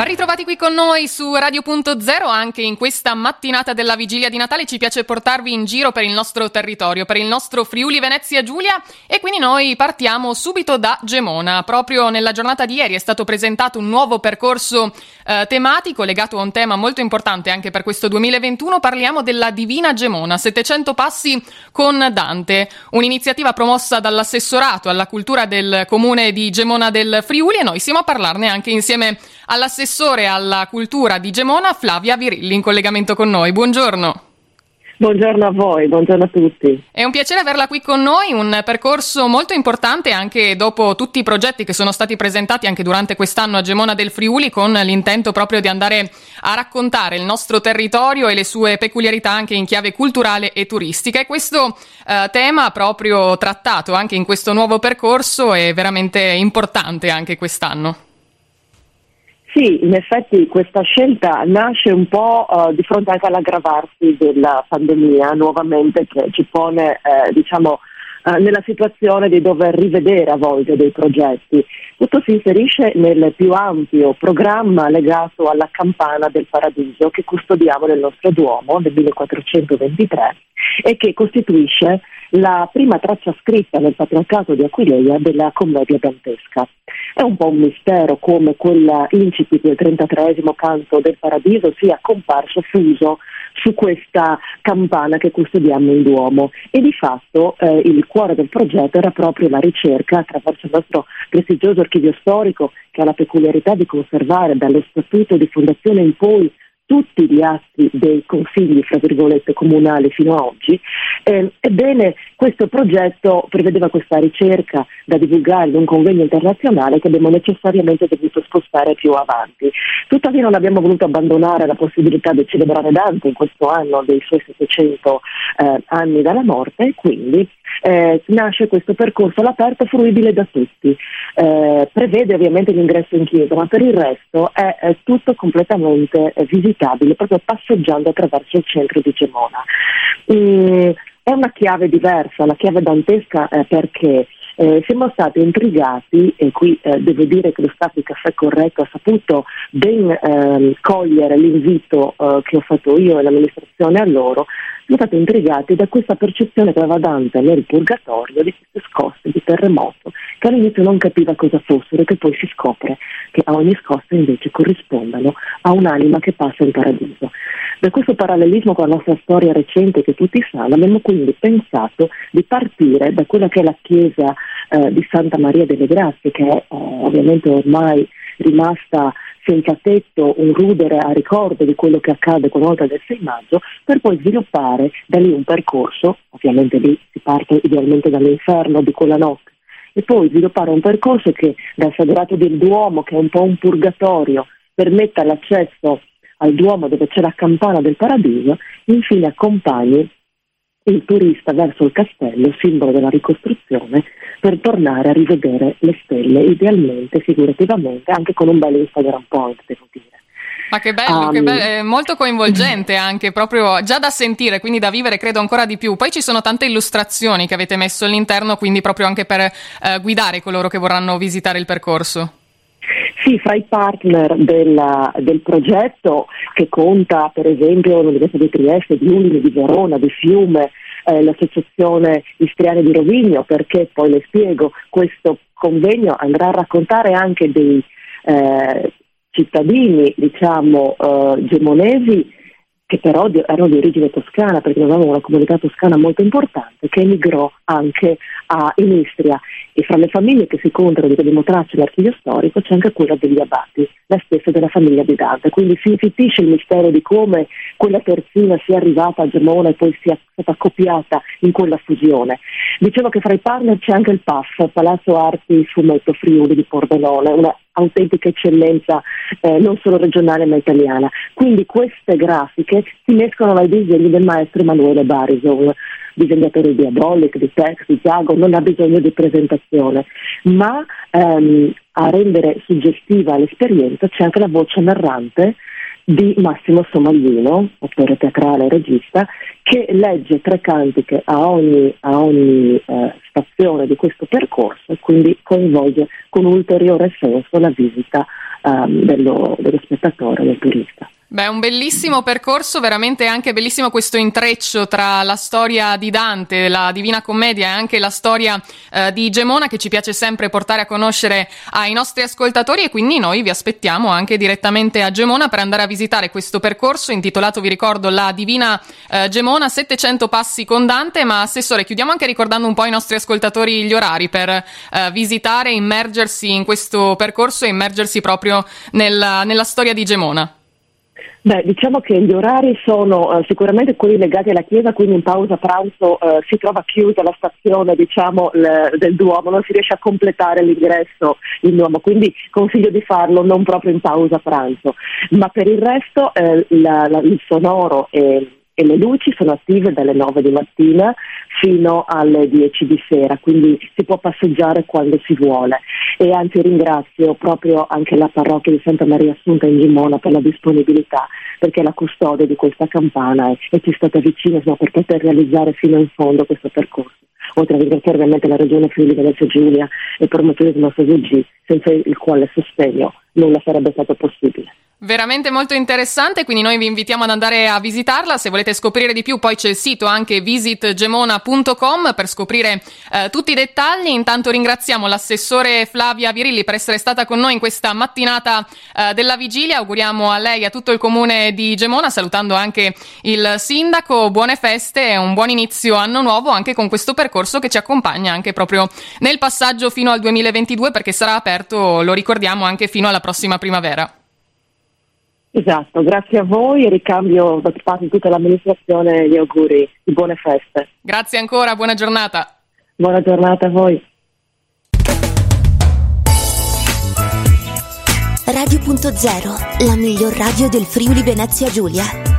Ben ritrovati qui con noi su Radio.0 anche in questa mattinata della vigilia di Natale. Ci piace portarvi in giro per il nostro territorio, per il nostro Friuli Venezia Giulia e quindi noi partiamo subito da Gemona. Proprio nella giornata di ieri è stato presentato un nuovo percorso eh, tematico legato a un tema molto importante anche per questo 2021. Parliamo della Divina Gemona, 700 passi con Dante, un'iniziativa promossa dall'assessorato alla cultura del comune di Gemona del Friuli e noi siamo a parlarne anche insieme all'assessorato assessore alla cultura di Gemona, Flavia Virilli, in collegamento con noi. Buongiorno. Buongiorno a voi, buongiorno a tutti. È un piacere averla qui con noi, un percorso molto importante anche dopo tutti i progetti che sono stati presentati anche durante quest'anno a Gemona del Friuli con l'intento proprio di andare a raccontare il nostro territorio e le sue peculiarità anche in chiave culturale e turistica e questo eh, tema proprio trattato anche in questo nuovo percorso è veramente importante anche quest'anno. Sì, in effetti questa scelta nasce un po' uh, di fronte anche all'aggravarsi della pandemia nuovamente che ci pone eh, diciamo, uh, nella situazione di dover rivedere a volte dei progetti. Tutto si inserisce nel più ampio programma legato alla campana del paradiso che custodiamo nel nostro Duomo del 1423 e che costituisce la prima traccia scritta nel patriarcato di Aquileia della commedia dantesca. È un po' un mistero come quell'incipit del 33 canto del Paradiso sia comparso fuso su questa campana che custodiamo in Duomo. E di fatto eh, il cuore del progetto era proprio la ricerca attraverso il nostro prestigioso archivio storico che ha la peculiarità di conservare dallo statuto di fondazione in poi tutti gli atti dei consigli, fra virgolette, comunali fino ad oggi. Eh, ebbene, questo progetto prevedeva questa ricerca da divulgare in un convegno internazionale che abbiamo necessariamente dovuto spostare più avanti. Tuttavia non abbiamo voluto abbandonare la possibilità di celebrare Dante in questo anno dei suoi 700 eh, anni dalla morte e quindi eh, nasce questo percorso all'aperto fruibile da tutti. Eh, prevede ovviamente l'ingresso in chiesa, ma per il resto è, è tutto completamente visitabile proprio passeggiando attraverso il centro di Gemona. Mm, è una chiave diversa, la chiave dantesca perché eh, siamo stati intrigati, e qui eh, devo dire che lo staff di Caffè Corretto ha saputo ben eh, cogliere l'invito eh, che ho fatto io e l'amministrazione a loro, siamo stati intrigati da questa percezione che aveva Dante nel purgatorio di queste scosse di terremoto, che all'inizio non capiva cosa fossero e che poi si scopre che a ogni scossa invece corrispondano a un'anima che passa in paradiso. Da questo parallelismo con la nostra storia recente che tutti sanno, abbiamo quindi pensato di partire da quella che è la chiesa eh, di Santa Maria delle Grazie, che eh, ovviamente ormai rimasta senza tetto, un rudere a ricordo di quello che accade con l'oltre del 6 maggio, per poi sviluppare da lì un percorso, ovviamente lì si parte idealmente dall'inferno di quella notte, e poi sviluppare un percorso che dal Sagrato del Duomo, che è un po' un purgatorio, permetta l'accesso al Duomo dove c'è la campana del paradiso, infine accompagni il turista verso il castello, simbolo della ricostruzione, per tornare a rivedere le stelle, idealmente, figurativamente, anche con un bel Instagram point, devo dire. Ma che bello, um, che bello, è molto coinvolgente anche, proprio già da sentire, quindi da vivere credo ancora di più. Poi ci sono tante illustrazioni che avete messo all'interno, quindi proprio anche per eh, guidare coloro che vorranno visitare il percorso. Sì, fra i partner della, del progetto che conta per esempio l'Università di Trieste, di Udine, di Verona, di Fiume, eh, l'Associazione Istriani di Rovigno, perché poi le spiego, questo convegno andrà a raccontare anche dei eh, cittadini diciamo eh, gemonesi che però erano di origine toscana, perché avevamo una comunità toscana molto importante, che emigrò anche a, in Istria. E fra le famiglie che si contano di cui abbiamo tracce nell'archivio storico c'è anche quella degli abati, la stessa della famiglia di Dante. Quindi si infittisce il mistero di come quella terzina sia arrivata a Gemona e poi sia stata copiata in quella fusione. Dicevo che fra i partner c'è anche il PAF, Palazzo Arti Fumetto Friuli di Pordenone, una autentica eccellenza eh, non solo regionale ma italiana. Quindi queste grafiche si mescolano ai disegni del maestro Emanuele Barison, disegnatore di Abolic, di Tex, di Zago, non ha bisogno di presentazione, ma ehm, a rendere suggestiva l'esperienza c'è anche la voce narrante di Massimo Somaglino, attore teatrale e regista, che legge tre cantiche a ogni, a ogni eh, stazione di questo percorso e quindi coinvolge con ulteriore senso la visita um, dello, dello spettatore, del turista. Beh, un bellissimo percorso, veramente anche bellissimo questo intreccio tra la storia di Dante, la Divina Commedia e anche la storia eh, di Gemona che ci piace sempre portare a conoscere ai nostri ascoltatori e quindi noi vi aspettiamo anche direttamente a Gemona per andare a visitare questo percorso intitolato, vi ricordo, La Divina eh, Gemona, 700 passi con Dante, ma Assessore, chiudiamo anche ricordando un po' ai nostri ascoltatori gli orari per eh, visitare, immergersi in questo percorso e immergersi proprio nel, nella storia di Gemona. Beh, diciamo che gli orari sono uh, sicuramente quelli legati alla chiesa, quindi in pausa pranzo uh, si trova chiusa la stazione diciamo, l- del Duomo, non si riesce a completare l'ingresso in Duomo, quindi consiglio di farlo non proprio in pausa pranzo, ma per il resto eh, la, la, il sonoro e e le luci sono attive dalle 9 di mattina fino alle 10 di sera, quindi si può passeggiare quando si vuole. E anzi ringrazio proprio anche la parrocchia di Santa Maria Assunta in Gimona per la disponibilità, perché la custode di questa campana ci è stata vicina insomma, per poter realizzare fino in fondo questo percorso. Oltre a ringraziare ovviamente la Regione Friuli Venezia Giulia e i promotori del nostro VG, senza il quale sostegno nulla sarebbe stato possibile. Veramente molto interessante, quindi noi vi invitiamo ad andare a visitarla. Se volete scoprire di più, poi c'è il sito anche visitgemona.com per scoprire eh, tutti i dettagli. Intanto ringraziamo l'assessore Flavia Virilli per essere stata con noi in questa mattinata eh, della vigilia. Auguriamo a lei e a tutto il comune di Gemona, salutando anche il sindaco. Buone feste e un buon inizio anno nuovo anche con questo percorso che ci accompagna anche proprio nel passaggio fino al 2022 perché sarà aperto, lo ricordiamo, anche fino alla prossima primavera. Esatto, grazie a voi e ricambio da parte di tutta l'amministrazione gli auguri di buone feste. Grazie ancora, buona giornata. Buona giornata a voi. Radio.0, la miglior radio del Friuli Venezia Giulia.